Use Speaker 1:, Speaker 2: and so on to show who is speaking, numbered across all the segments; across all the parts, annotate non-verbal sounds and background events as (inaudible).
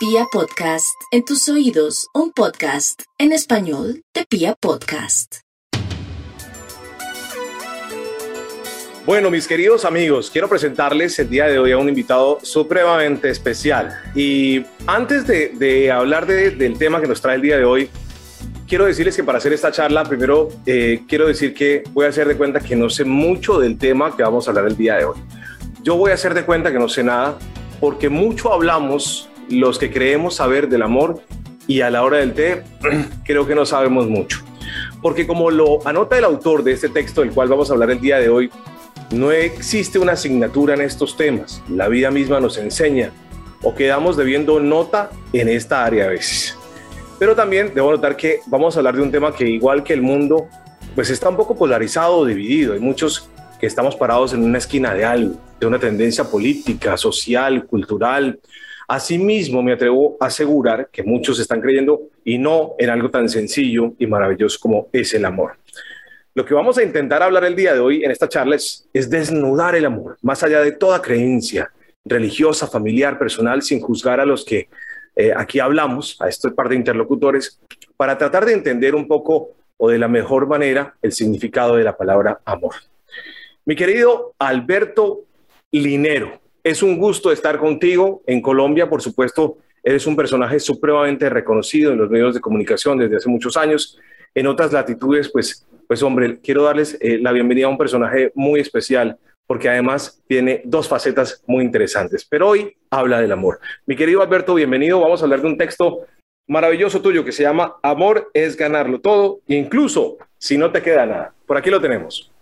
Speaker 1: Pia Podcast, en tus oídos, un podcast en español de Pia Podcast.
Speaker 2: Bueno, mis queridos amigos, quiero presentarles el día de hoy a un invitado supremamente especial. Y antes de, hablar del tema que nos trae el día de hoy, quiero decirles que para hacer esta charla, primero eh, quiero decir que voy a hacer de cuenta que no sé mucho del tema que vamos a hablar el día de hoy. Yo voy a hacer de cuenta que no sé nada porque mucho hablamos los que creemos saber del amor y a la hora del té (clears throat) creo que no sabemos mucho. Porque como lo anota el autor de este texto del cual vamos a hablar el día de hoy, no existe una asignatura en estos temas. La vida misma nos enseña o quedamos debiendo nota en esta área a veces. Pero también debo notar que vamos a hablar de un tema que igual que el mundo, pues está un poco polarizado o dividido. Hay muchos que estamos parados en una esquina de algo, de una tendencia política, social, cultural, Asimismo, me atrevo a asegurar que muchos están creyendo y no en algo tan sencillo y maravilloso como es el amor. Lo que vamos a intentar hablar el día de hoy en esta charla es, desnudar el amor, más allá de toda creencia religiosa, familiar, personal, sin juzgar a los que eh, aquí hablamos, a este par de interlocutores, para tratar de entender un poco o de la mejor manera el significado de la palabra amor. Mi querido Alberto Linero, es un gusto estar contigo en Colombia, por supuesto, eres un personaje supremamente reconocido en los medios de comunicación desde hace muchos años. En otras latitudes, pues, pues hombre, quiero darles eh, la bienvenida a un personaje muy especial, porque además tiene dos facetas muy interesantes. Pero hoy habla del amor. Mi querido Alberto, bienvenido. Vamos a hablar de un texto maravilloso tuyo que se llama Amor es ganarlo todo, incluso si no te queda nada. Por aquí lo tenemos.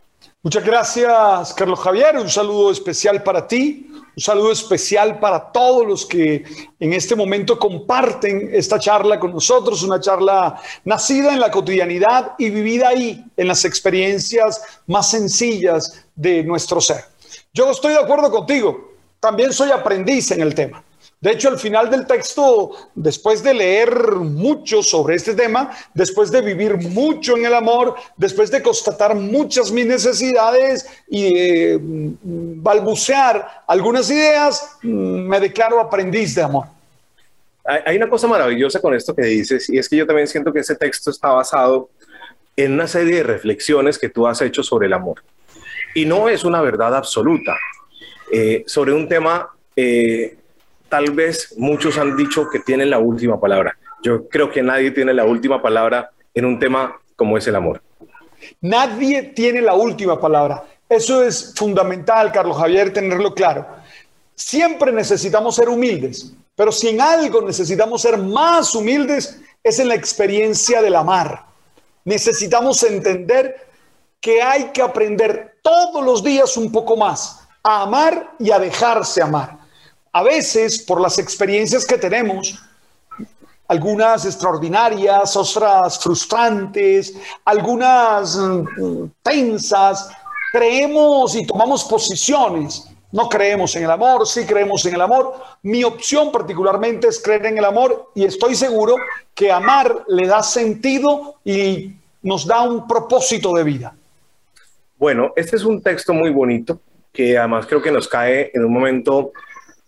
Speaker 3: Muchas gracias, Carlos Javier. Un saludo especial para ti, un saludo especial para todos los que en este momento comparten esta charla con nosotros, una charla nacida en la cotidianidad y vivida ahí, en las experiencias más sencillas de nuestro ser. Yo estoy de acuerdo contigo, también soy aprendiz en el tema. De hecho, al final del texto, después de leer mucho sobre este tema, después de vivir mucho en el amor, después de constatar muchas mis necesidades y eh, balbucear algunas ideas, mm, me declaro aprendiz de amor.
Speaker 2: Hay una cosa maravillosa con esto que dices, y es que yo también siento que ese texto está basado en una serie de reflexiones que tú has hecho sobre el amor. Y no es una verdad absoluta. Eh, sobre un tema eh, tal vez muchos han dicho que tienen la última palabra. Yo creo que nadie tiene la última palabra en un tema como es el amor.
Speaker 3: Nadie tiene la última palabra. Eso es fundamental, Carlos Javier, tenerlo claro. Siempre necesitamos ser humildes, pero si en algo necesitamos ser más humildes es en la experiencia del amar. Necesitamos entender que hay que aprender todos los días un poco más a amar y a dejarse amar a veces por las experiencias que tenemos, algunas extraordinarias, otras frustrantes, algunas mm, tensas, creemos y tomamos posiciones. No creemos en el amor, sí creemos en el amor. Mi opción particularmente es creer en el amor y estoy seguro que amar le da sentido y nos da un propósito de vida.
Speaker 2: Bueno, este es un texto muy bonito que además creo que nos cae en un momento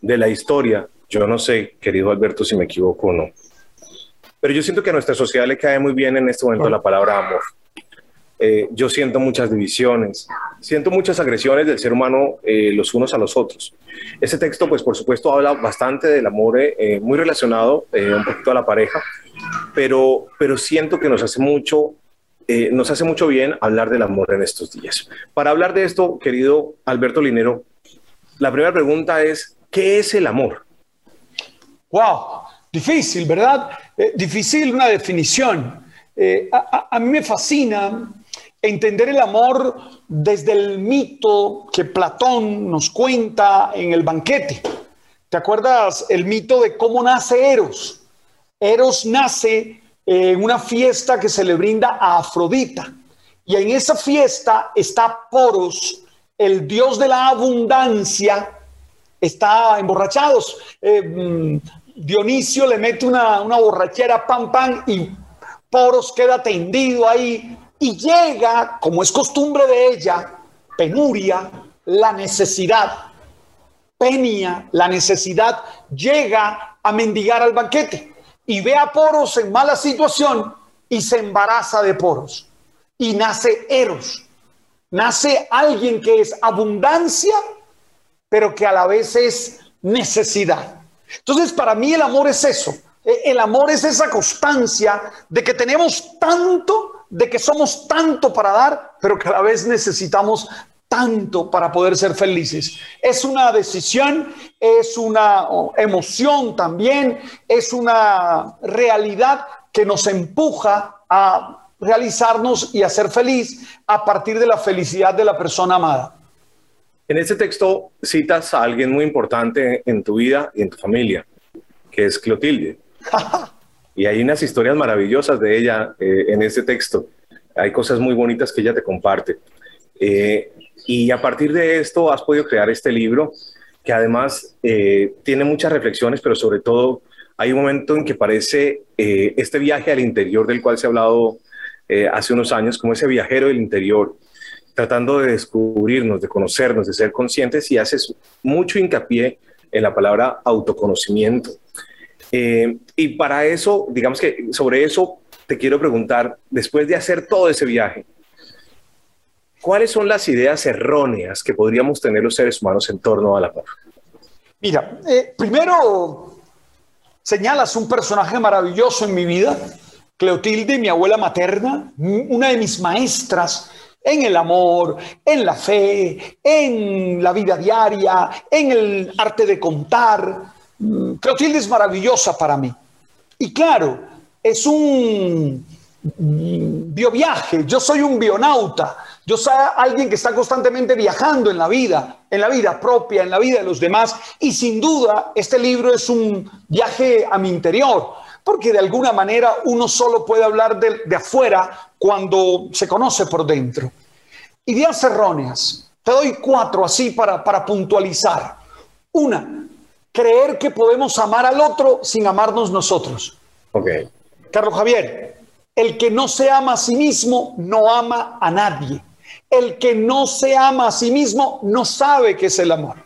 Speaker 2: de la historia, yo no sé, querido Alberto, si me equivoco o no, pero yo siento que a nuestra sociedad le cae muy bien en este momento la palabra amor. Eh, yo siento muchas divisiones, siento muchas agresiones del ser humano eh, los unos a los otros. Ese texto, pues por supuesto, habla bastante del amor, eh, muy relacionado un poquito a la pareja, pero, pero siento que nos hace mucho nos hace mucho bien hablar del amor en estos días. Para hablar de esto, querido Alberto Linero, la primera pregunta es, ¿Qué es el amor?
Speaker 3: Wow, difícil, ¿verdad? Eh, difícil una definición. Eh, a, mí me fascina entender el amor desde el mito que Platón nos cuenta en el banquete. ¿Te acuerdas el mito de cómo nace Eros? Eros nace en una fiesta que se le brinda a Afrodita. Y en esa fiesta está Poros, el dios de la abundancia, está emborrachados. Eh, mm, Dionisio le mete una, una borrachera, pam, pam, y Poros queda tendido ahí y llega, como es costumbre de ella, penuria, la necesidad, penia, la necesidad, llega a mendigar al banquete y ve a Poros en mala situación y se embaraza de Poros y nace Eros. Nace alguien que es abundancia, pero que a la vez es necesidad. Entonces, para mí el amor es eso. E, el amor es esa constancia de que tenemos tanto, de que somos tanto para dar, pero que a la vez necesitamos tanto para poder ser felices. Es una decisión, es una emoción también, es una realidad que nos empuja a realizarnos y a ser feliz a partir de la felicidad de la persona amada.
Speaker 2: En este texto citas a alguien muy importante en tu vida y en tu familia, que es Clotilde. (laughs) y hay unas historias maravillosas de ella eh, en este texto. Hay cosas muy bonitas que ella te comparte. Eh, y a partir de esto has podido crear este libro que además eh, tiene muchas reflexiones, pero sobre todo hay un momento en que parece este viaje al interior del cual se ha hablado hace unos años, como ese viajero del interior, tratando de descubrirnos, de conocernos, de ser conscientes y haces mucho hincapié en la palabra autoconocimiento. y para eso, digamos que sobre eso te quiero preguntar, después de hacer todo ese viaje, ¿Cuáles son las ideas erróneas que podríamos tener los seres humanos en torno al amor?
Speaker 3: Mira, eh, primero señalas un personaje maravilloso en mi vida, Cleotilde, mi abuela materna, una de mis maestras en el amor, en la fe, en la vida diaria, en el arte de contar. Mm, Cleotilde es maravillosa para mí. Y claro, es un bioviaje, yo soy un bionauta, yo soy alguien que está constantemente viajando en la vida, en la vida propia, en la vida de los demás, y sin duda este libro es un viaje a mi interior, porque de alguna manera uno solo puede hablar de, afuera cuando se conoce por dentro. Ideas erróneas, te doy cuatro así para, para puntualizar. Una, creer que podemos amar al otro sin amarnos nosotros.
Speaker 2: Ok.
Speaker 3: Carlos Javier, el que no se ama a sí mismo no ama a nadie. El que no se ama a sí mismo no sabe qué es el amor.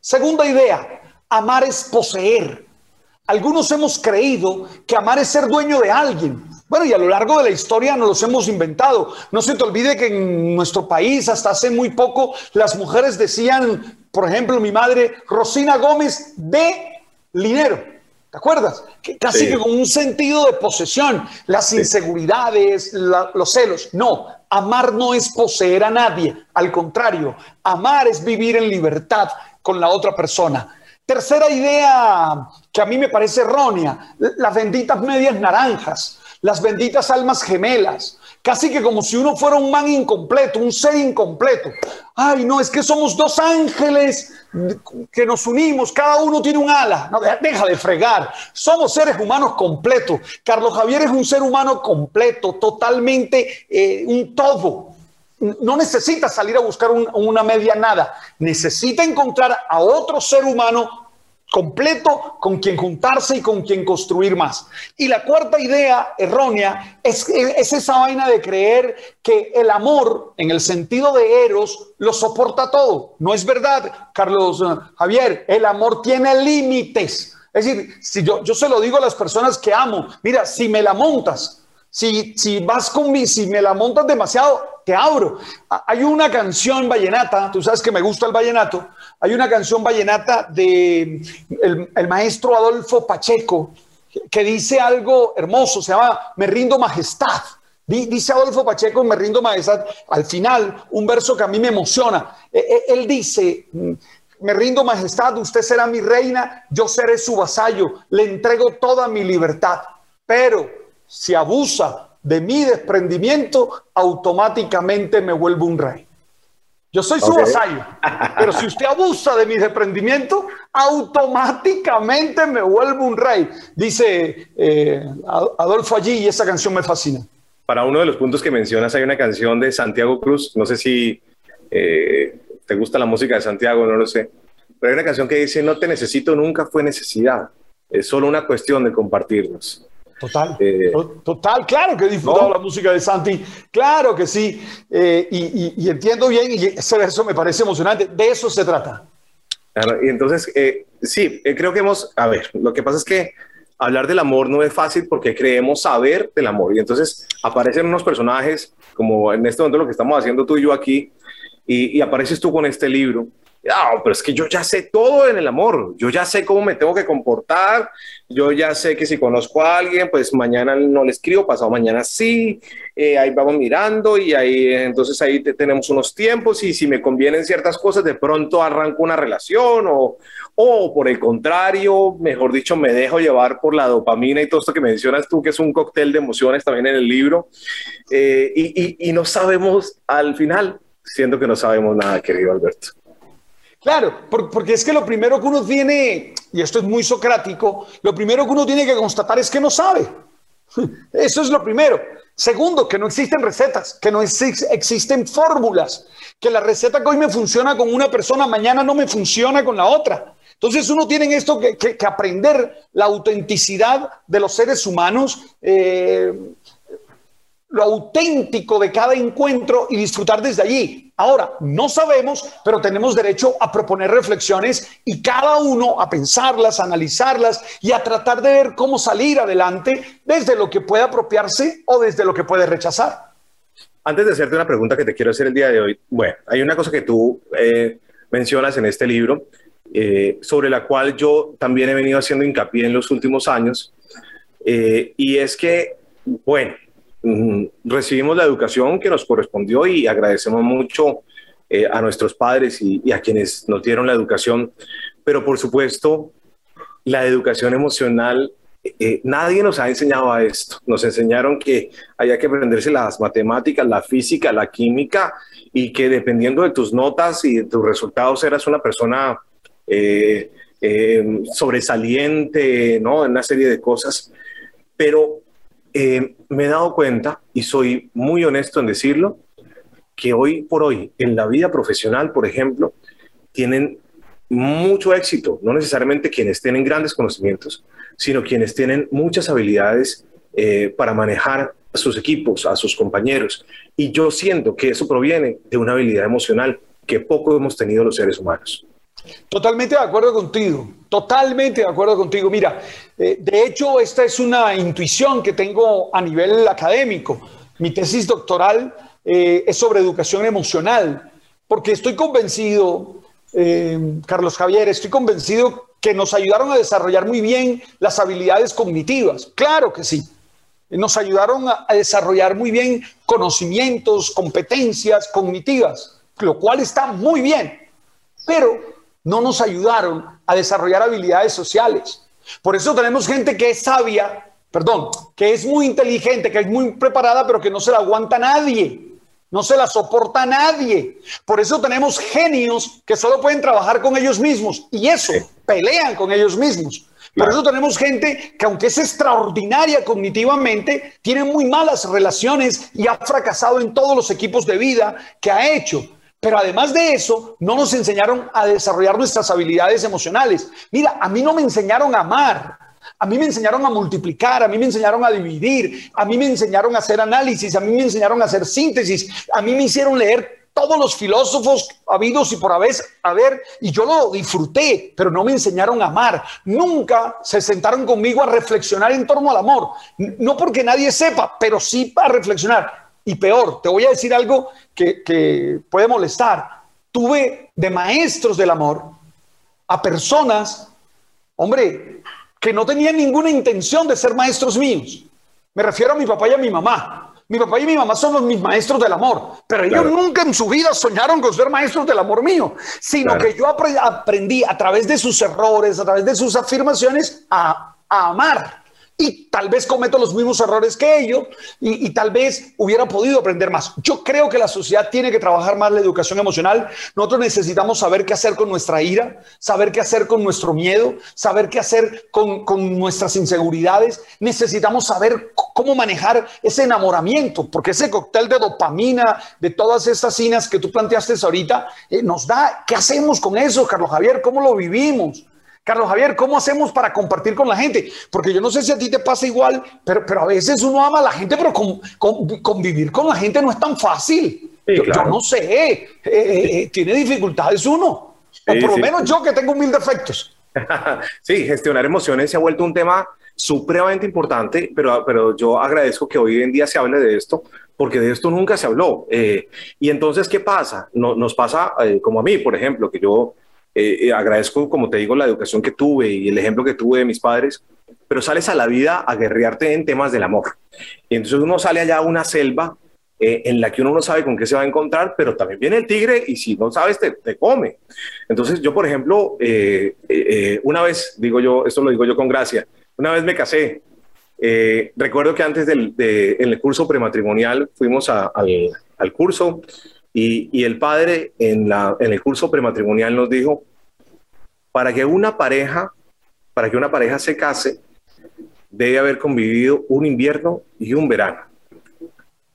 Speaker 3: Segunda idea, amar es poseer. Algunos hemos creído que amar es ser dueño de alguien. Bueno, y a lo largo de la historia nos los hemos inventado. No se te olvide que en nuestro país hasta hace muy poco las mujeres decían, por ejemplo, mi madre, Rosina Gómez, de dinero. ¿Te acuerdas? Que casi que con un sentido de posesión, las inseguridades, los celos. No, amar no es poseer a nadie. Al contrario, amar es vivir en libertad con la otra persona. Tercera idea que a mí me parece errónea, las benditas medias naranjas, las benditas almas gemelas, casi que como si uno fuera un man incompleto, un ser incompleto. Ay, no, es que somos dos ángeles que nos unimos, cada uno tiene un ala. No, deja de fregar. Somos seres humanos completos. Carlos Javier es un ser humano completo, totalmente eh, un todo. No necesita salir a buscar una media nada. Necesita encontrar a otro ser humano completo con quien juntarse y con quien construir más. Y la cuarta idea errónea es, es, esa vaina de creer que el amor, en el sentido de Eros, lo soporta todo. No es verdad, Carlos eh, Javier, el amor tiene límites. Es decir, si yo, yo se lo digo a las personas que amo, mira, si me la montas, si, si vas con mi, si me la montas demasiado, te abro. Hay una canción vallenata, tú sabes que me gusta el vallenato, hay una canción vallenata de el, maestro Adolfo Pacheco que dice algo hermoso, se llama Me rindo majestad. Dice Adolfo Pacheco, me rindo majestad, al final, un verso que a mí me emociona. E, e, él dice, me rindo majestad, usted será mi reina, yo seré su vasallo, le entrego toda mi libertad. Pero si abusa de mi desprendimiento, automáticamente me vuelvo un rey. Yo soy su vasallo, pero si usted abusa de mi desprendimiento, automáticamente me vuelvo un rey. Dice eh, Adolfo allí y esa canción me fascina.
Speaker 2: Para uno de los puntos que mencionas hay una canción de Santiago Cruz, no sé si eh, te gusta la música de Santiago, no lo sé, pero hay una canción que dice, no te necesito, nunca fue necesidad, es solo una cuestión de compartirnos.
Speaker 3: Total, eh, total, claro que he disfrutado la música de Santi, claro que sí, eh, y, entiendo bien, y verso me parece emocionante, de eso se trata.
Speaker 2: Y entonces, eh, sí, creo que hemos, a ver, lo que pasa es que hablar del amor no es fácil porque creemos saber del amor. Y entonces aparecen unos personajes, como en este momento lo que estamos haciendo tú y yo aquí, y, y apareces tú con este libro Ah, pero es que yo ya sé todo en el amor, yo ya sé cómo me tengo que comportar, yo ya sé que si conozco a alguien, pues mañana no le escribo, pasado mañana sí, eh, ahí vamos mirando y ahí entonces ahí tenemos unos tiempos y si me convienen ciertas cosas, de pronto arranco una relación o, o por el contrario, mejor dicho, me dejo llevar por la dopamina y todo esto que mencionas tú, que es un cóctel de emociones también en el libro, eh, y, y, y no sabemos al final, siendo que no sabemos nada, querido Alberto.
Speaker 3: Claro, porque es que lo primero que uno tiene, y esto es muy socrático, lo primero que uno tiene que constatar es que no sabe. (laughs) Eso es lo primero. Segundo, que no existen recetas, que no existen fórmulas, que la receta que hoy me funciona con una persona, mañana no me funciona con la otra. Entonces uno tiene esto que, aprender la autenticidad de los seres humanos. Eh, lo auténtico de cada encuentro y disfrutar desde allí. Ahora, no sabemos, pero tenemos derecho a proponer reflexiones y cada uno a pensarlas, a analizarlas y a tratar de ver cómo salir adelante desde lo que puede apropiarse o desde lo que puede rechazar.
Speaker 2: Antes de hacerte una pregunta que te quiero hacer el día de hoy, bueno, hay una cosa que tú eh, mencionas en este libro, eh, sobre la cual yo también he venido haciendo hincapié en los últimos años, eh, y es que, bueno, recibimos la educación que nos correspondió y agradecemos mucho eh, a nuestros padres y, a quienes nos dieron la educación, pero por supuesto, la educación emocional, eh, nadie nos ha enseñado a esto. Nos enseñaron que había que aprenderse las matemáticas, la física, la química y que dependiendo de tus notas y de tus resultados eras una persona eh, sobresaliente, ¿no? En una serie de cosas. Pero eh, me he dado cuenta, y soy muy honesto en decirlo, que hoy por hoy, en la vida profesional, por ejemplo, tienen mucho éxito, no necesariamente quienes tienen grandes conocimientos, sino quienes tienen muchas habilidades eh, para manejar a sus equipos, a sus compañeros. Y yo siento que eso proviene de una habilidad emocional que poco hemos tenido los seres humanos.
Speaker 3: Totalmente de acuerdo contigo, totalmente de acuerdo contigo. Mira, eh, de hecho, esta es una intuición que tengo a nivel académico. Mi tesis doctoral eh, es sobre educación emocional, porque estoy convencido, eh, Carlos Javier, estoy convencido que nos ayudaron a desarrollar muy bien las habilidades cognitivas. Claro que sí. Nos ayudaron a desarrollar muy bien conocimientos, competencias cognitivas, lo cual está muy bien. Pero no nos ayudaron a desarrollar habilidades sociales. Por eso tenemos gente que es sabia, perdón, que es muy inteligente, que es muy preparada, pero que no se la aguanta nadie. No se la soporta nadie. Por eso tenemos genios que solo pueden trabajar con ellos mismos y eso, pelean con ellos mismos. Por eso tenemos gente que aunque es extraordinaria cognitivamente, tiene muy malas relaciones y ha fracasado en todos los equipos de vida que ha hecho. Pero además de eso, no nos enseñaron a desarrollar nuestras habilidades emocionales. Mira, a mí no me enseñaron a amar, a mí me enseñaron a multiplicar, a mí me enseñaron a dividir, a mí me enseñaron a hacer análisis, a mí me enseñaron a hacer síntesis, a mí me hicieron leer todos los filósofos habidos y por haber, y yo lo disfruté, pero no me enseñaron a amar. Nunca se sentaron conmigo a reflexionar en torno al amor. No porque nadie sepa, pero sí para reflexionar. Y peor, te voy a decir algo que, puede molestar. Tuve de maestros del amor a personas, hombre, que no tenían ninguna intención de ser maestros míos. Me refiero a mi papá y a mi mamá. Mi papá y mi mamá son mis maestros del amor, pero ellos nunca en su vida soñaron con ser maestros del amor mío, sino que yo aprendí a través de sus errores, a través de sus afirmaciones, a, a amar y tal vez cometo los mismos errores que ellos y, tal vez hubiera podido aprender más. Yo creo que la sociedad tiene que trabajar más la educación emocional. Nosotros necesitamos saber qué hacer con nuestra ira, saber qué hacer con nuestro miedo, saber qué hacer con, nuestras inseguridades. Necesitamos saber cómo manejar ese enamoramiento, porque ese cóctel de dopamina, de todas estas cinas que tú planteaste ahorita, eh, nos da, ¿qué hacemos con eso, Carlos Javier? ¿Cómo lo vivimos? Carlos Javier, ¿cómo hacemos para compartir con la gente? Porque yo no sé si a ti te pasa igual, pero, pero a veces uno ama a la gente, pero convivir con la gente no es tan fácil. yo, no sé, eh, eh, eh, tiene dificultades uno. o por lo menos yo que tengo mil defectos. (laughs)
Speaker 2: sí, gestionar emociones se ha vuelto un tema supremamente importante, pero, pero yo agradezco que hoy en día se hable de esto, porque de esto nunca se habló. Eh, y entonces, ¿qué pasa? No, nos pasa eh, como a mí, por ejemplo, que yo eh, agradezco, como te digo, la educación que tuve y el ejemplo que tuve de mis padres, pero sales a la vida a guerrearte en temas del amor. Y entonces uno sale allá a una selva en la que uno no sabe con qué se va a encontrar, pero también viene el tigre y si no sabes, te, te come. Entonces yo, por ejemplo, una vez, digo yo, esto lo digo yo con gracia, una vez me casé. Eh, recuerdo que antes del en el curso prematrimonial fuimos al, al, curso y, el padre en el curso prematrimonial nos dijo, para que una pareja, para que una pareja se case, debe haber convivido un invierno y un verano.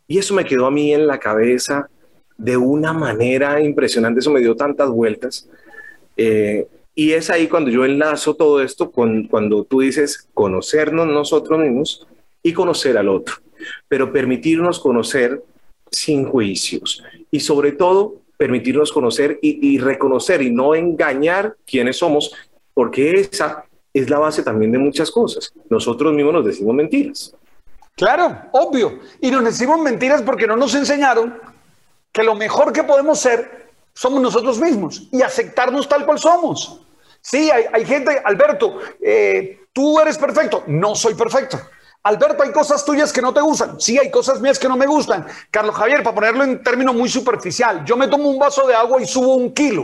Speaker 2: Y eso me quedó a mí en la cabeza de una manera impresionante, eso me dio tantas vueltas. Eh, y es ahí cuando yo enlazo todo esto con cuando tú dices conocernos nosotros mismos y conocer al otro, pero permitirnos conocer sin juicios y sobre todo permitirnos conocer y, reconocer y no engañar quiénes somos, porque esa es la base también de muchas cosas. Nosotros mismos nos decimos mentiras.
Speaker 3: Claro, obvio. Y nos decimos mentiras porque no nos enseñaron que lo mejor que podemos ser somos nosotros mismos y aceptarnos tal cual somos. Sí, hay, gente, Alberto, eh, tú eres perfecto. No soy perfecto. Alberto, hay cosas tuyas que no te gustan. Sí, hay cosas mías que no me gustan. Carlos Javier, para ponerlo en términos muy superficial, yo me tomo un vaso de agua y subo un kilo.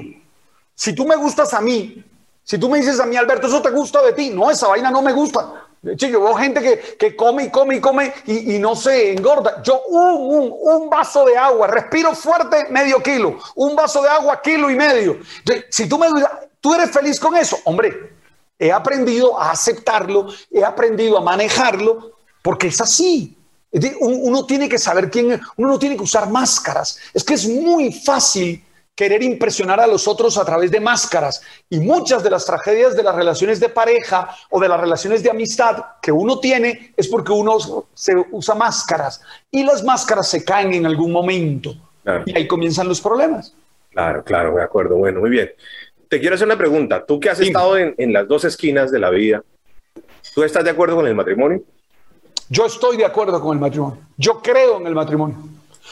Speaker 3: Si tú me gustas a mí, si tú me dices a mí, Alberto, eso te gusta de ti, no, esa vaina no me gusta. De hecho, yo veo gente que, come y come y come y, no se engorda. Yo un, un, vaso de agua, respiro fuerte, medio kilo. Un vaso de agua, kilo y medio. si tú me ¿Tú eres feliz con eso? Hombre, he aprendido a aceptarlo, he aprendido a manejarlo, porque es así. Uno tiene que saber quién, uno no tiene que usar máscaras. Es que es muy fácil querer impresionar a los otros a través de máscaras. Y muchas de las tragedias de las relaciones de pareja o de las relaciones de amistad que uno tiene es porque uno se usa máscaras y las máscaras se caen en algún momento. Y ahí comienzan los problemas.
Speaker 2: Claro, claro, de acuerdo. Bueno, muy bien te quiero hacer una pregunta. Tú que has estado en, las dos esquinas de la vida, ¿tú estás de acuerdo con el matrimonio?
Speaker 3: Yo estoy de acuerdo con el matrimonio. Yo creo en el matrimonio.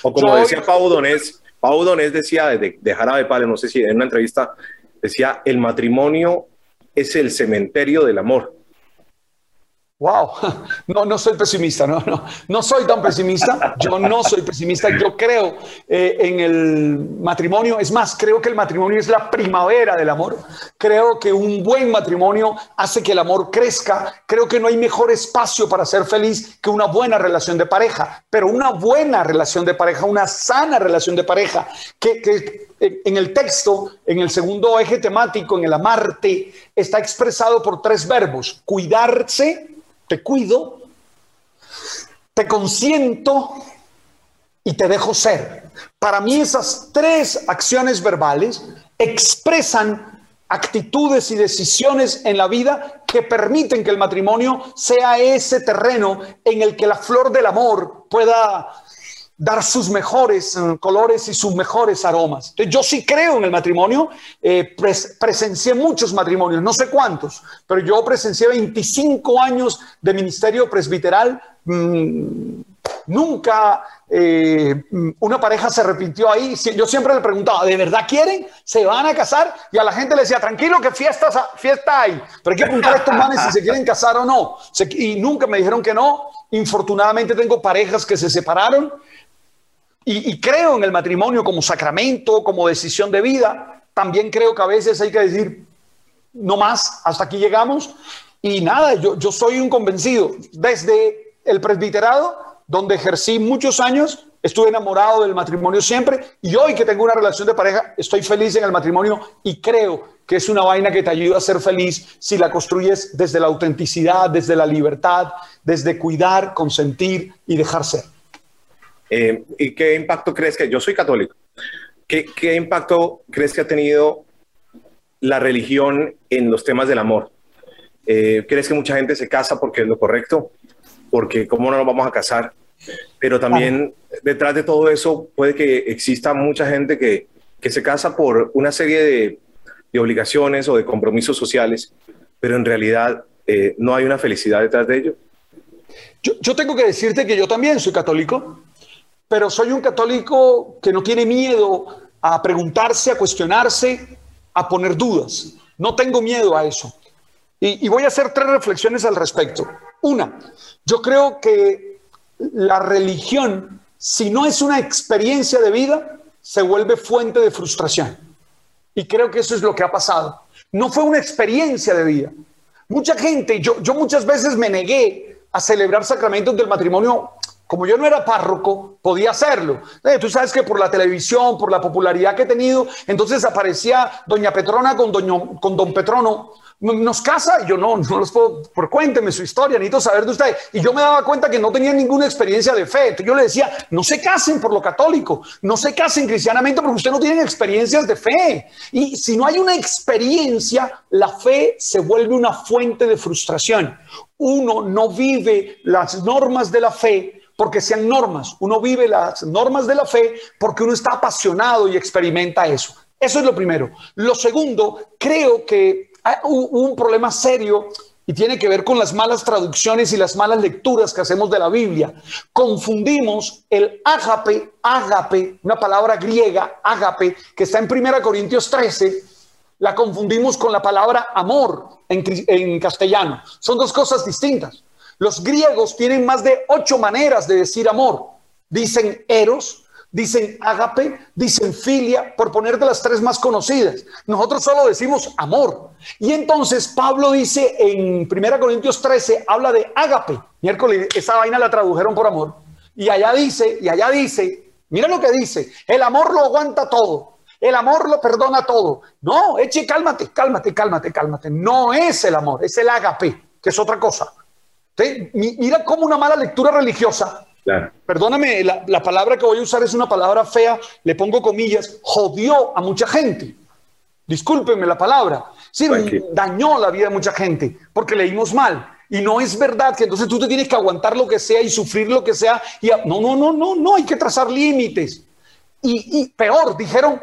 Speaker 2: O como decía Pau Donés, Pau Donés decía de, de Jarabe Pale, no sé si en una entrevista, decía, el matrimonio es el cementerio del amor.
Speaker 3: Wow, (laughs) no, no soy pesimista, no, no, no soy tan pesimista, yo no soy pesimista, yo creo eh, en el matrimonio, es más, creo que el matrimonio es la primavera del amor, creo que un buen matrimonio hace que el amor crezca, creo que no hay mejor espacio para ser feliz que una buena relación de pareja, pero una buena relación de pareja, una sana relación de pareja, que, que en el texto, en el segundo eje temático, en el amarte, está expresado por tres verbos, cuidarse, te cuido, te consiento y te dejo ser. Para mí esas tres acciones verbales expresan actitudes y decisiones en la vida que permiten que el matrimonio sea ese terreno en el que la flor del amor pueda dar sus mejores eh, colores y sus mejores aromas. Yo sí creo en el matrimonio, eh, presencié muchos matrimonios, no sé cuántos, pero yo presencié 25 años de ministerio presbiteral. Mm, nunca eh, una pareja se arrepintió ahí. Yo siempre le preguntaba, ¿de verdad quieren? ¿Se van a casar? Y a la gente le decía, tranquilo que fiesta, fiesta hay, pero hay que preguntar a estos manes si se quieren casar o no. Y nunca me dijeron que no. Infortunadamente tengo parejas que se separaron y, creo en el matrimonio como sacramento, como decisión de vida. También creo que a veces hay que decir, no más, hasta aquí llegamos. Y nada, yo, yo soy un convencido. Desde el presbiterado, donde ejercí muchos años, estuve enamorado del matrimonio siempre. Y hoy que tengo una relación de pareja, estoy feliz en el matrimonio y creo que es una vaina que te ayuda a ser feliz si la construyes desde la autenticidad, desde la libertad, desde cuidar, consentir y dejar ser.
Speaker 2: Eh, ¿Y qué impacto crees que, yo soy católico, ¿qué, ¿qué, impacto crees que ha tenido la religión en los temas del amor? Eh, ¿Crees que mucha gente se casa porque es lo correcto? Porque ¿cómo no nos vamos a casar? Pero también detrás de todo eso puede que exista mucha gente que, que se casa por una serie de, de obligaciones o de compromisos sociales, pero en realidad eh, no hay una felicidad detrás de ello.
Speaker 3: Yo, yo tengo que decirte que yo también soy católico, pero soy un católico que no tiene miedo a preguntarse, a cuestionarse, a poner dudas. No tengo miedo a eso. Y, voy a hacer tres reflexiones al respecto. Una, yo creo que la religión, si no es una experiencia de vida, se vuelve fuente de frustración. Y creo que eso es lo que ha pasado. No fue una experiencia de vida. Mucha gente, yo, yo muchas veces me negué a celebrar sacramentos del matrimonio como yo no era párroco, podía hacerlo. Eh, tú sabes que por la televisión, por la popularidad que he tenido, entonces aparecía doña Petrona con, con don Petrono nos casa y yo no, no los puedo, por cuénteme su historia, necesito saber de usted. Y yo me daba cuenta que no tenía ninguna experiencia de fe. Yo le decía, no se casen por lo católico, no se casen cristianamente porque ustedes no tienen experiencias de fe. Y si no hay una experiencia, la fe se vuelve una fuente de frustración. Uno no vive las normas de la fe porque sean normas. Uno vive las normas de la fe porque uno está apasionado y experimenta eso. Eso es lo primero. Lo segundo, creo que hubo un problema serio y tiene que ver con las malas traducciones y las malas lecturas que hacemos de la Biblia. Confundimos el ágape, ágape, una palabra griega, ágape, que está en 1 Corintios 13, la confundimos con la palabra amor en, en castellano. Son dos cosas distintas. Los griegos tienen más de ocho maneras de decir amor. Dicen eros, dicen ágape, dicen filia, por poner de las tres más conocidas. Nosotros solo decimos amor. Y entonces Pablo dice en 1 Corintios 13, habla de ágape. Miércoles, esa vaina la tradujeron por amor. Y allá dice, y allá dice, mira lo que dice, el amor lo aguanta todo. El amor lo perdona todo. No, eche, cálmate, cálmate, cálmate, cálmate. No es el amor, es el ágape, que es otra cosa. Mira cómo una mala lectura religiosa Perdóname, la, palabra que voy a usar es una palabra fea, le pongo comillas, jodió a mucha gente. Discúlpeme la palabra. Sí, dañó la vida de mucha gente porque leímos mal. Y no es verdad que entonces tú te tienes que aguantar lo que sea y sufrir lo que sea. Y no, no, no, no, no, hay que trazar límites. Y, peor, dijeron,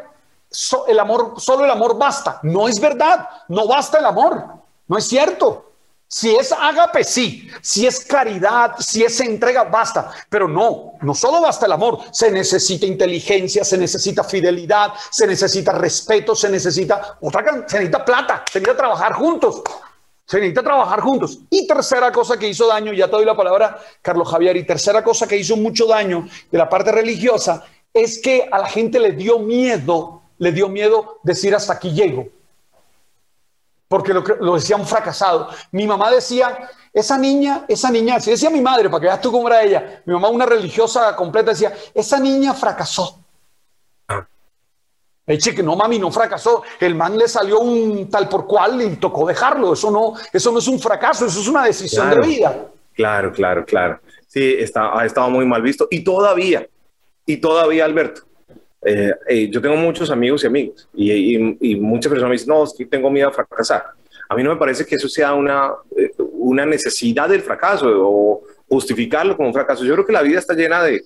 Speaker 3: el amor, solo el amor basta. No es verdad, no basta el amor. No es cierto. Si es ágape, sí. Si es caridad, si es entrega, basta. Pero no, no solo basta el amor. Se necesita inteligencia, se necesita fidelidad, se necesita respeto, se necesita otra, se necesita plata, se necesita trabajar juntos. Se necesita trabajar juntos. Y tercera cosa que hizo daño, ya te doy la palabra, Carlos Javier, y tercera cosa que hizo mucho daño de la parte religiosa es que a la gente le dio miedo, le dio miedo decir hasta aquí llego porque lo, lo decía un fracasado. Mi mamá decía, esa niña, esa niña, si decía mi madre, para que veas tú cómo era ella, mi mamá, una religiosa completa, decía, esa niña fracasó. Eche que no, mami, no fracasó. El man le salió un tal por cual y tocó dejarlo. Eso no, eso no es un fracaso, eso es una decisión de vida.
Speaker 2: Claro, claro, claro. Sí, está, ha estado muy mal visto. Y todavía, y todavía, Alberto, eh, eh, yo tengo muchos amigos y amigos y, muchas personas me dicen, no, es que tengo miedo a fracasar. A mí no me parece que eso sea una, eh, una necesidad del fracaso o justificarlo como un fracaso. Yo creo que la vida está llena de,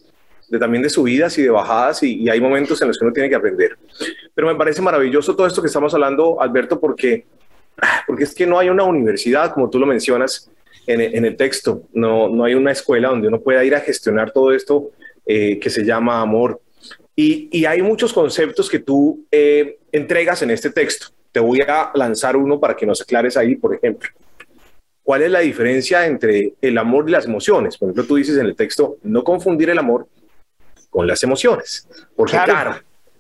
Speaker 2: de también de subidas y de bajadas y, hay momentos en los que uno tiene que aprender. Pero me parece maravilloso todo esto que estamos hablando, Alberto, porque, porque es que no hay una universidad, como tú lo mencionas en, en el texto, no, no hay una escuela donde uno pueda ir a gestionar todo esto que se llama amor, y, hay muchos conceptos que tú eh, entregas en este texto. Te voy a lanzar uno para que nos aclares ahí, por ejemplo. ¿Cuál es la diferencia entre el amor y las emociones? Por ejemplo, tú dices en el texto, no confundir el amor con las emociones. Porque claro,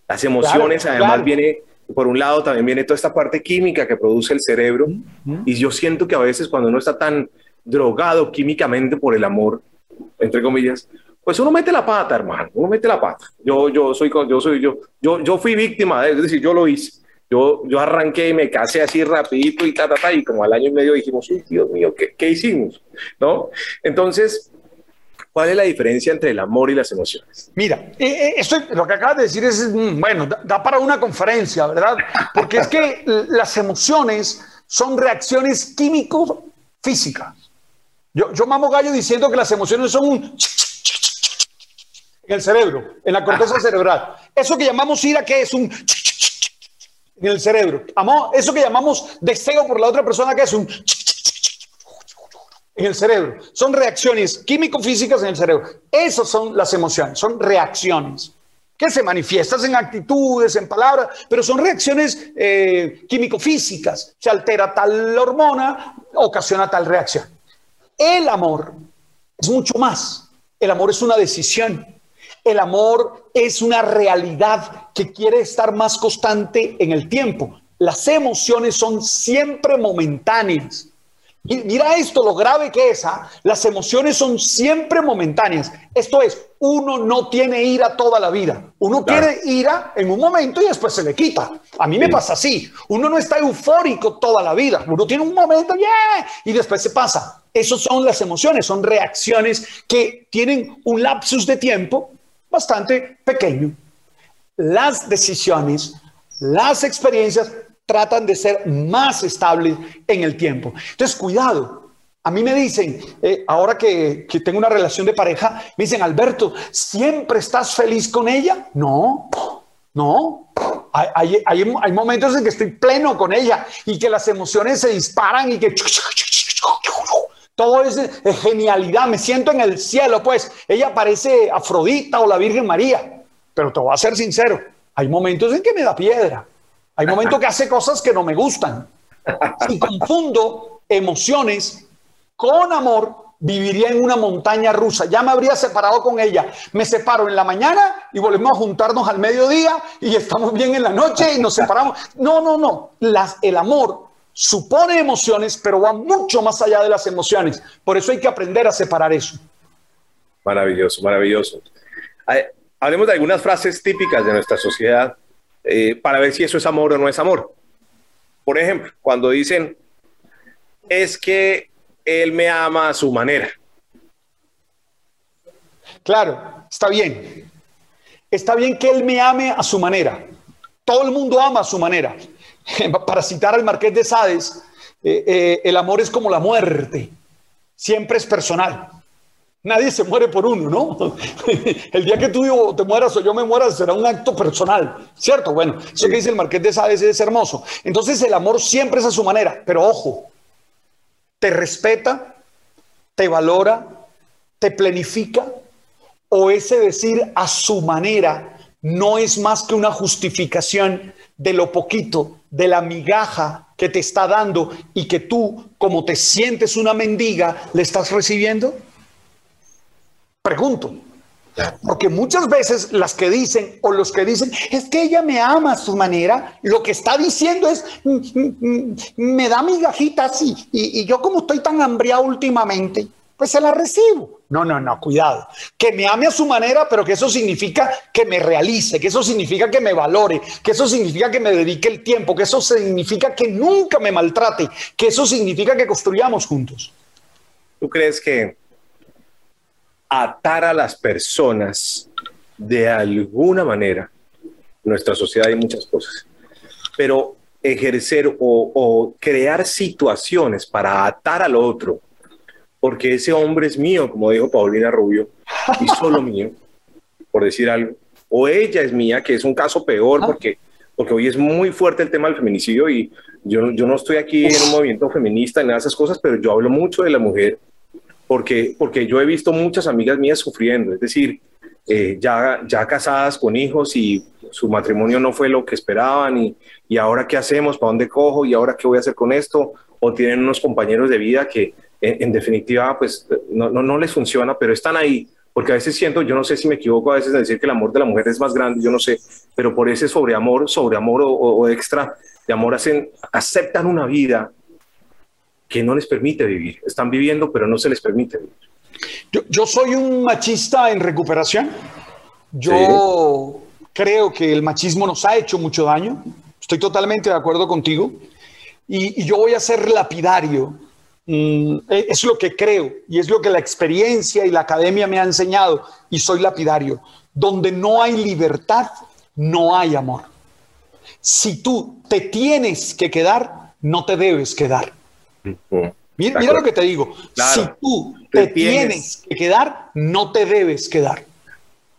Speaker 2: las emociones además viene, por un lado también viene toda esta parte química que produce el cerebro. Y yo siento que a veces cuando uno está tan drogado químicamente por el amor, entre comillas, pues uno mete la pata, hermano, uno mete la pata. Yo, yo soy, yo soy, yo, yo, yo fui víctima, es decir, yo lo hice. Yo, yo arranqué y me casé así rapidito y ta, ta, ta, y como al año y medio dijimos, Dios mío, ¿qué, ¿qué, hicimos? ¿No? Entonces, ¿cuál es la diferencia entre el amor y las emociones?
Speaker 3: Mira, eh, eh, esto, lo que acabas de decir es, mm, bueno, da, para una conferencia, ¿verdad? Porque es que las emociones son reacciones químico-físicas. Yo, yo mamo gallo diciendo que las emociones son un en el cerebro, en la corteza cerebral. Eso que llamamos ira, ¿qué es? Un... en el cerebro. Amor, eso que llamamos deseo por la otra persona, que es un en el cerebro. Son reacciones químico-físicas en el cerebro. Esas son las emociones, son reacciones que se manifiestan en actitudes, en palabras, pero son reacciones eh, químico-físicas. Se altera tal hormona, ocasiona tal reacción. El amor es mucho más. El amor es una decisión. El amor es una realidad que quiere estar más constante en el tiempo. Las emociones son siempre momentáneas. Y mira esto, lo grave que es. ¿ah? Las emociones son siempre momentáneas. Esto es, uno no tiene ira toda la vida. Uno tiene ira en un momento y después se le quita. A mí me pasa así. Uno no está eufórico toda la vida. Uno tiene un momento, yeah, y después se pasa. Esas son las emociones, son reacciones que tienen un lapsus de tiempo bastante pequeño. Las decisiones, las experiencias tratan de ser más estables en el tiempo. Entonces, cuidado. A mí me dicen, eh, ahora que, tengo una relación de pareja, me dicen, Alberto, ¿siempre estás feliz con ella? No, no. Hay, hay, momentos en que estoy pleno con ella y que las emociones se disparan y que todo es, es, genialidad, me siento en el cielo, pues ella parece Afrodita o la Virgen María, pero te voy a ser sincero, hay momentos en que me da piedra, hay momentos que hace cosas que no me gustan. Si confundo emociones con amor, viviría en una montaña rusa. Ya me habría separado con ella. Me separo en la mañana y volvemos a juntarnos al mediodía y estamos bien en la noche y nos separamos. No, no, no. Las, el amor supone emociones, pero va mucho más allá de las emociones. Por eso hay que aprender a separar eso.
Speaker 2: Maravilloso, maravilloso. Hablemos de algunas frases típicas de nuestra sociedad eh, para ver si eso es amor o no es amor. Por ejemplo, cuando dicen, es que él me ama a su manera.
Speaker 3: Claro, está bien. Está bien que él me ame a su manera. Todo el mundo ama a su manera. (laughs) Para citar al Marqués de Sades, eh, eh, el amor es como la muerte. Siempre es personal. Nadie se muere por uno, ¿no? (laughs) El día que tú te mueras o yo me muera será un acto personal, ¿cierto? Bueno, eso que dice el Marqués de Sades es hermoso. Entonces el amor siempre es a su manera, pero ojo, te respeta, te valora, te planifica, o ese decir a su manera no es más que una justificación de lo poquito, de la migaja que te está dando y que tú, como te sientes una mendiga, le estás recibiendo? Pregunto. Porque muchas veces las que dicen o los que dicen es que ella me ama a su manera, lo que está diciendo es mm, mm, mm, me da migajitas y, y, yo como estoy tan hambriado últimamente, pues se la recibo. No, no, no, cuidado. Que me ame a su manera, pero que eso significa que me realice, que eso significa que me valore, que eso significa que me dedique el tiempo, que eso significa que nunca me maltrate, que eso significa que construyamos juntos.
Speaker 2: ¿Tú crees que atar a las personas de alguna manera. Nuestra sociedad hay muchas cosas, pero ejercer o, crear situaciones para atar al otro, porque ese hombre es mío, como dijo Paulina Rubio, y solo (laughs) mío, por decir algo, o ella es mía, que es un caso peor, ah. porque, porque hoy es muy fuerte el tema del feminicidio y yo, yo no estoy aquí en un movimiento feminista ni nada de esas cosas, pero yo hablo mucho de la mujer porque, porque yo he visto muchas amigas mías sufriendo, es decir, eh, ya, ya casadas con hijos y su matrimonio no fue lo que esperaban y, y ahora qué hacemos, para dónde cojo y ahora qué voy a hacer con esto, o tienen unos compañeros de vida que en, definitiva pues no, no, no, les funciona, pero están ahí, porque a veces siento, yo no sé si me equivoco a veces de decir que el amor de la mujer es más grande, yo no sé, pero por ese sobreamor, sobreamor o, o extra de amor hacen, aceptan una vida que no les permite vivir. Están viviendo, pero no se les permite vivir.
Speaker 3: Yo, soy un machista en recuperación. Yo creo que el machismo nos ha hecho mucho daño. Estoy totalmente de acuerdo contigo. Y, yo voy a ser lapidario. Mm, e, es lo que creo y es lo que la experiencia y la academia me ha enseñado. Y soy lapidario. Donde no hay libertad, no hay amor. Si tú te tienes que quedar, no te debes quedar. Mira, lo que te digo. Si tú te, tienes que quedar, no te debes quedar.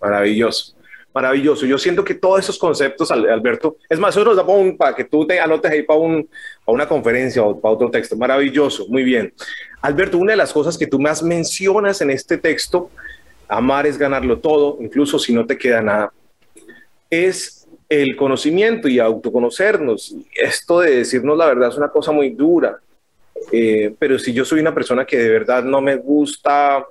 Speaker 2: Maravilloso. Maravilloso. Yo siento que todos esos conceptos, Alberto, es más, eso nos da para, que tú te anotes ahí para, un, para una conferencia o para otro texto. Maravilloso, muy bien. Alberto, una de las cosas que tú más mencionas en este texto, amar es ganarlo todo, incluso si no te queda nada, es el conocimiento y autoconocernos. Esto de decirnos la verdad es una cosa muy dura. Eh, pero si yo soy una persona que de verdad no me gusta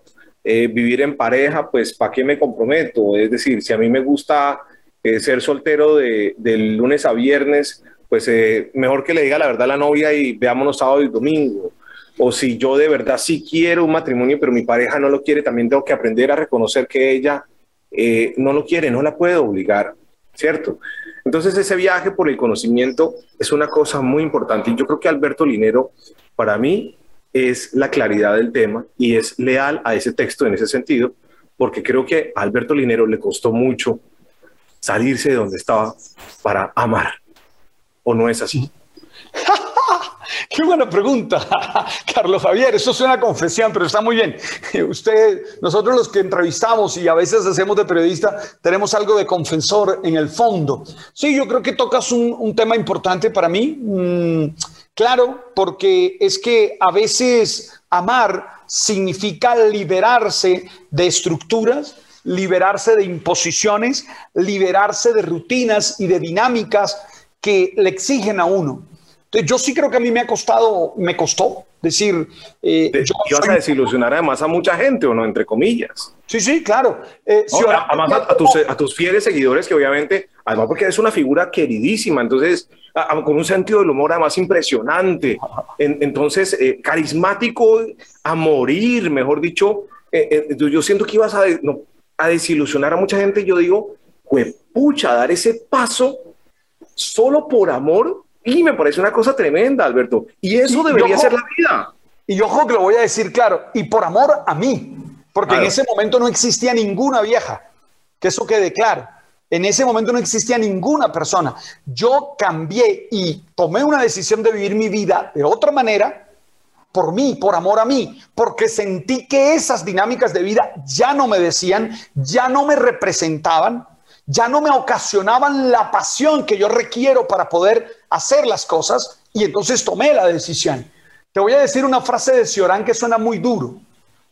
Speaker 2: eh, vivir en pareja, pues ¿para qué me comprometo? Es decir, si a mí me gusta eh, ser soltero de, del lunes a viernes, pues mejor que le diga la verdad a la novia y veámonos sábado y domingo. O si yo de verdad sí quiero un matrimonio, pero mi pareja no lo quiere, también tengo que aprender a reconocer que ella no lo quiere, no la puedo obligar, ¿cierto? Entonces ese viaje por el conocimiento es una cosa muy importante y yo creo que Alberto Linero para mí es la claridad del tema y es leal a ese texto en ese sentido, porque creo que a Alberto Linero le costó mucho salirse de donde estaba para amar. ¿O no es así? (laughs)
Speaker 3: Qué buena pregunta, (laughs) Carlos Javier. Eso suena a confesión, pero está muy bien. (laughs) Usted, nosotros los que entrevistamos y a veces hacemos de periodista, tenemos algo de confesor en el fondo. Sí, yo creo que tocas un, tema importante para mí. Mm, claro, porque es que a veces amar significa liberarse de estructuras, liberarse de imposiciones, liberarse de rutinas y de dinámicas que le exigen a uno yo sí creo que a mí me ha costado, me costó decir...
Speaker 2: Eh, yo vas a desilusionar además a mucha gente, ¿o no? Entre comillas.
Speaker 3: Sí, sí, claro.
Speaker 2: Eh, además a, tus, fieles seguidores que obviamente, además porque eres una figura queridísima, entonces con un sentido del humor además impresionante, entonces eh, carismático a morir, mejor dicho, yo siento que ibas a, a desilusionar a mucha gente, yo digo, pucha, dar ese paso solo por amor y me parece una cosa tremenda, Alberto. Y eso debería ser la vida.
Speaker 3: Y ojo que lo voy a decir claro, y por amor a mí, porque en ese momento no existía ninguna vieja, que eso quede claro. En ese momento no existía ninguna persona. Yo cambié y tomé una decisión de vivir mi vida de otra manera, por mí, por amor a mí, porque sentí que esas dinámicas de vida ya no me decían, ya no me representaban, ya no me ocasionaban la pasión que yo requiero para poder hacer las cosas y entonces tomé la decisión. Te voy a decir una frase de Ciorán que suena muy duro.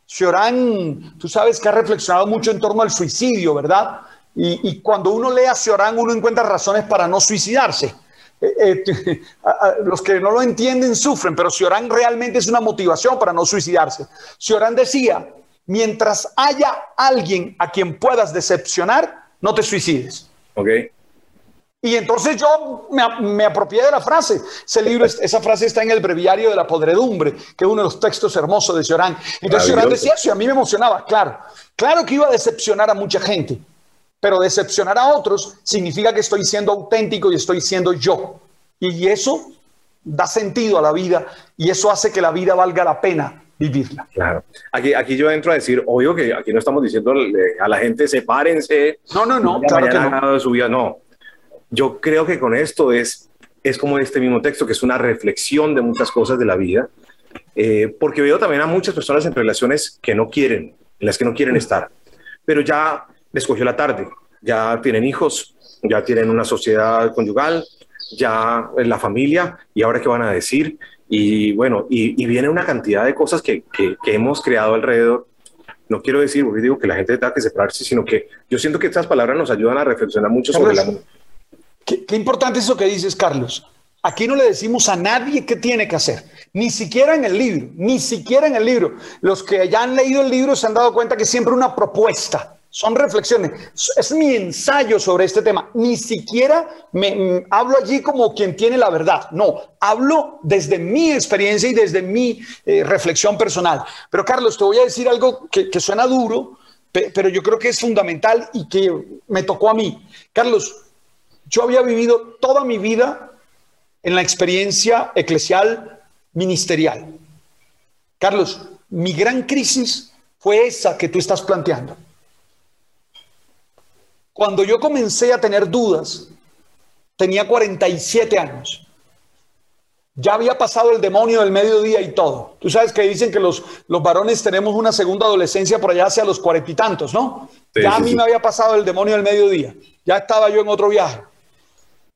Speaker 3: Ciorán, tú sabes que ha reflexionado mucho en torno al suicidio, ¿verdad? Y, cuando uno lee a Ciorán, uno encuentra razones para no suicidarse. Eh, eh, (laughs) los que no lo entienden sufren, pero Ciorán realmente es una motivación para no suicidarse. Ciorán decía, mientras haya alguien a quien puedas decepcionar, no te suicides.
Speaker 2: Ok.
Speaker 3: Y entonces yo me, apropié de la frase. Ese libro, (laughs) esa frase está en el breviario de la podredumbre, que es uno de los textos hermosos de Ciorán. Entonces Ciorán decía eso y a mí me emocionaba, claro. Claro que iba a decepcionar a mucha gente, pero decepcionar a otros significa que estoy siendo auténtico y estoy siendo yo. Y eso da sentido a la vida y eso hace que la vida valga la pena vivirla.
Speaker 2: Claro. Aquí, aquí yo entro a decir, obvio que aquí no estamos diciendo a la gente sepárense.
Speaker 3: No, no, no, claro que no.
Speaker 2: De su vida. No. Yo creo que con esto es, es como este mismo texto, que es una reflexión de muchas cosas de la vida, eh, porque veo también a muchas personas en relaciones que no quieren, en las que no quieren estar, pero ya les cogió la tarde, ya tienen hijos, ya tienen una sociedad conyugal, ya la familia, y ahora qué van a decir, y bueno, y, viene una cantidad de cosas que, que, hemos creado alrededor. No quiero decir, porque digo que la gente tenga que separarse, sino que yo siento que estas palabras nos ayudan a reflexionar mucho sobre la
Speaker 3: Qué, qué importante eso que dices, Carlos. Aquí no le decimos a nadie qué tiene que hacer, ni siquiera en el libro, ni siquiera en el libro. Los que ya han leído el libro se han dado cuenta que siempre una propuesta son reflexiones. Es mi ensayo sobre este tema. Ni siquiera me, mm, hablo allí como quien tiene la verdad. No, hablo desde mi experiencia y desde mi eh, reflexión personal. Pero Carlos, te voy a decir algo que, que suena duro, pero yo creo que es fundamental y que me tocó a mí. Carlos, yo había vivido toda mi vida en la experiencia eclesial ministerial. Carlos, mi gran crisis fue esa que tú estás planteando. Cuando yo comencé a tener dudas, tenía 47 años. Ya había pasado el demonio del mediodía y todo. Tú sabes que dicen que los, los varones tenemos una segunda adolescencia por allá hacia los cuarenta y tantos, ¿no? ya a mí me había pasado el demonio del mediodía. Ya estaba yo en otro viaje.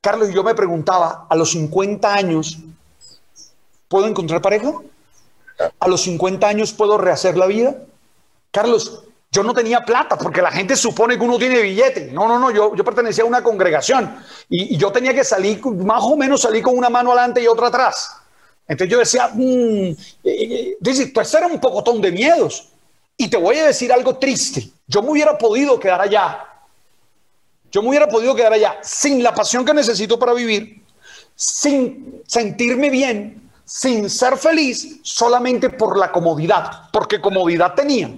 Speaker 3: Carlos, yo me preguntaba, a los 50 años, ¿puedo encontrar pareja? ¿A los 50 años puedo rehacer la vida? Carlos, yo no tenía plata porque la gente supone que uno tiene billete. No, no, no, yo, yo pertenecía a una congregación y, yo tenía que salir, más o menos salir con una mano adelante y otra atrás. Entonces yo decía, mmm, dice, pues era un pocotón de miedos. Y te voy a decir algo triste. Yo me hubiera podido quedar allá. Yo me hubiera podido quedar allá sin la pasión que necesito para vivir, sin sentirme bien, sin ser feliz, solamente por la comodidad, porque comodidad tenía.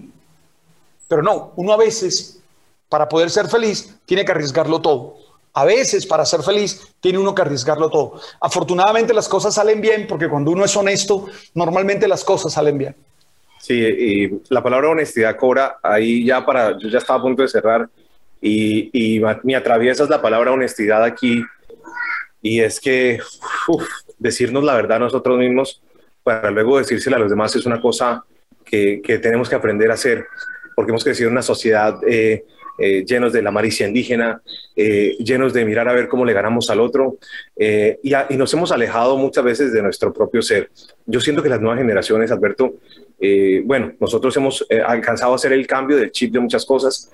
Speaker 3: Pero no, uno a veces, para poder ser feliz, tiene que arriesgarlo todo. A veces, para ser feliz, tiene uno que arriesgarlo todo. Afortunadamente las cosas salen bien porque cuando uno es honesto, normalmente las cosas salen bien.
Speaker 2: Sí, y la palabra honestidad cobra ahí ya para, yo ya estaba a punto de cerrar y, y me atraviesas la palabra honestidad aquí y es que decirnos la verdad nosotros mismos para luego decírsela a los demás es una cosa que, que tenemos que aprender a hacer porque hemos crecido en una sociedad eh, eh, llenos de la maricia indígena, eh, llenos de mirar a ver cómo le ganamos al otro, y, y, nos hemos alejado muchas veces de nuestro propio ser. Yo siento que las nuevas generaciones, Alberto, bueno, nosotros hemos alcanzado a hacer el cambio del chip de muchas cosas,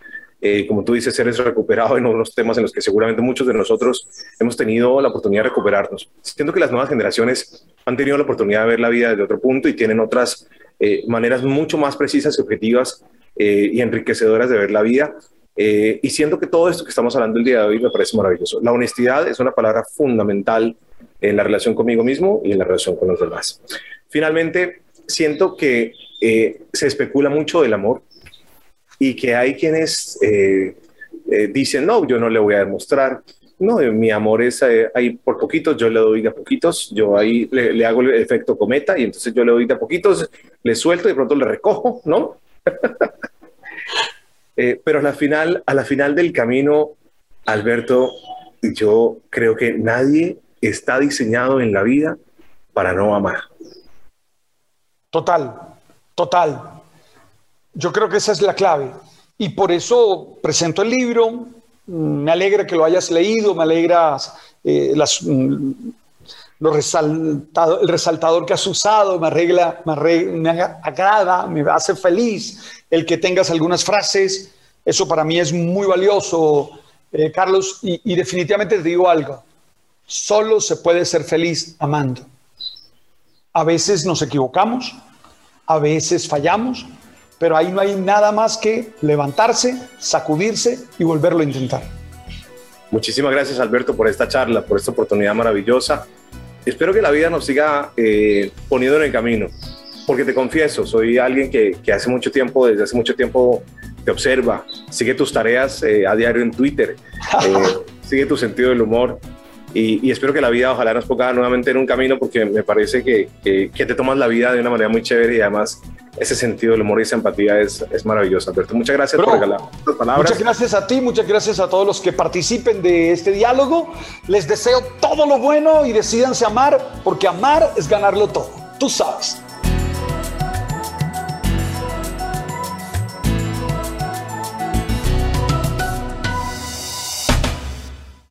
Speaker 2: como tú dices, eres recuperado en unos temas en los que seguramente muchos de nosotros hemos tenido la oportunidad de recuperarnos. Siento que las nuevas generaciones han tenido la oportunidad de ver la vida desde otro punto y tienen otras maneras mucho más precisas y objetivas eh, y enriquecedoras de ver la vida. Eh, y siento que todo esto que estamos hablando el día de hoy me parece maravilloso. La honestidad es una palabra fundamental en la relación conmigo mismo y en la relación con los demás. Finalmente, siento que eh, se especula mucho del amor y que hay quienes dicen, no, yo no le voy a demostrar, no, mi amor es ahí por poquitos, yo le doy de a poquitos, yo ahí le, le, hago el efecto cometa y entonces yo le doy de a poquitos, le suelto y de pronto le recojo, ¿no? (laughs) Eh, pero a la, final, a la final del camino, Alberto, yo creo que nadie está diseñado en la vida para no amar.
Speaker 3: Total, total. Yo creo que esa es la clave. Y por eso presento el libro. Me alegra que lo hayas leído, me alegra eh, las, mm, lo resaltado, el resaltador que has usado, me arregla, me, agrada, me hace feliz el que tengas algunas frases. Eso para mí es muy valioso, eh, Carlos, y, y definitivamente te digo algo. Solo se puede ser feliz amando. A veces nos equivocamos, a veces fallamos, pero ahí no hay nada más que levantarse, sacudirse y volverlo a intentar.
Speaker 2: Muchísimas gracias Alberto por esta charla, por esta oportunidad maravillosa espero que la vida nos siga eh, poniendo en el camino, porque te confieso, soy alguien que, que, hace mucho tiempo, desde hace mucho tiempo, te observa, sigue tus tareas eh, a diario en Twitter, (laughs) eh, sigue tu sentido del humor. Y, espero que la vida ojalá nos ponga nuevamente en un camino porque me parece que, que, que, te tomas la vida de una manera muy chévere y además ese sentido del humor y esa empatía es, es maravilloso. Alberto, muchas gracias por regalar
Speaker 3: palabras. Muchas gracias a ti, muchas gracias a todos los que participen de este diálogo. Les deseo todo lo bueno y decidanse amar porque amar es ganarlo todo. Tú sabes.